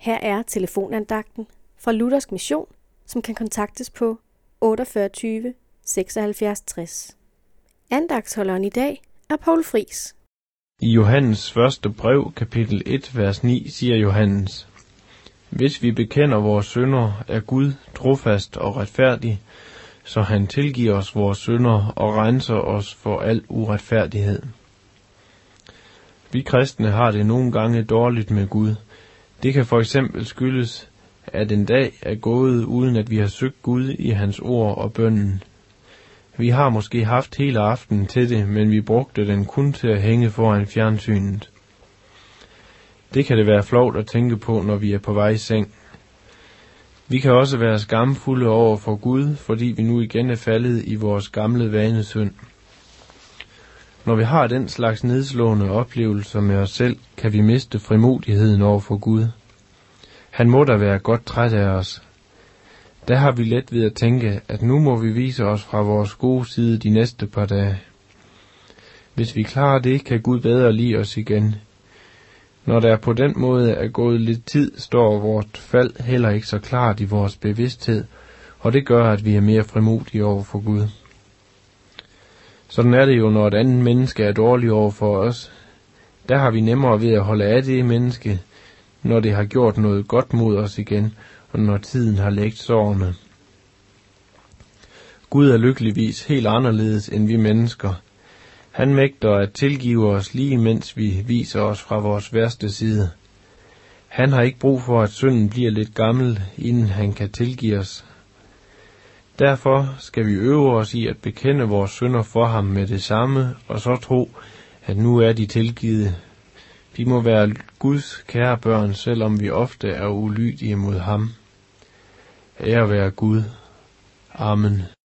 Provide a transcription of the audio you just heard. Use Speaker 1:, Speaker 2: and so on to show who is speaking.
Speaker 1: Her er telefonandagten fra Luthersk Mission, som kan kontaktes på 48 76 60. Andagtsholderen i dag er Paul Fris.
Speaker 2: I Johannes første brev, kapitel 1, vers 9, siger Johannes, Hvis vi bekender vores synder, er Gud trofast og retfærdig, så han tilgiver os vores synder og renser os for al uretfærdighed. Vi kristne har det nogle gange dårligt med Gud. Det kan for eksempel skyldes, at en dag er gået, uden at vi har søgt Gud i hans ord og bønnen. Vi har måske haft hele aftenen til det, men vi brugte den kun til at hænge foran fjernsynet. Det kan det være flovt at tænke på, når vi er på vej i seng. Vi kan også være skamfulde over for Gud, fordi vi nu igen er faldet i vores gamle vanesynd. Når vi har den slags nedslående oplevelser med os selv, kan vi miste frimodigheden over for Gud. Han må da være godt træt af os. Der har vi let ved at tænke, at nu må vi vise os fra vores gode side de næste par dage. Hvis vi klarer det, kan Gud bedre lide os igen. Når der på den måde er gået lidt tid, står vort fald heller ikke så klart i vores bevidsthed, og det gør, at vi er mere frimodige over for Gud. Sådan er det jo, når et andet menneske er dårligt over for os. Der har vi nemmere ved at holde af det menneske, når det har gjort noget godt mod os igen, og når tiden har lægt sårene. Gud er lykkeligvis helt anderledes end vi mennesker. Han mægter at tilgive os lige mens vi viser os fra vores værste side. Han har ikke brug for, at synden bliver lidt gammel, inden han kan tilgive os. Derfor skal vi øve os i at bekende vores synder for ham med det samme, og så tro, at nu er de tilgivet. Vi må være Guds kære børn, selvom vi ofte er ulydige mod ham. Ære være Gud. Amen.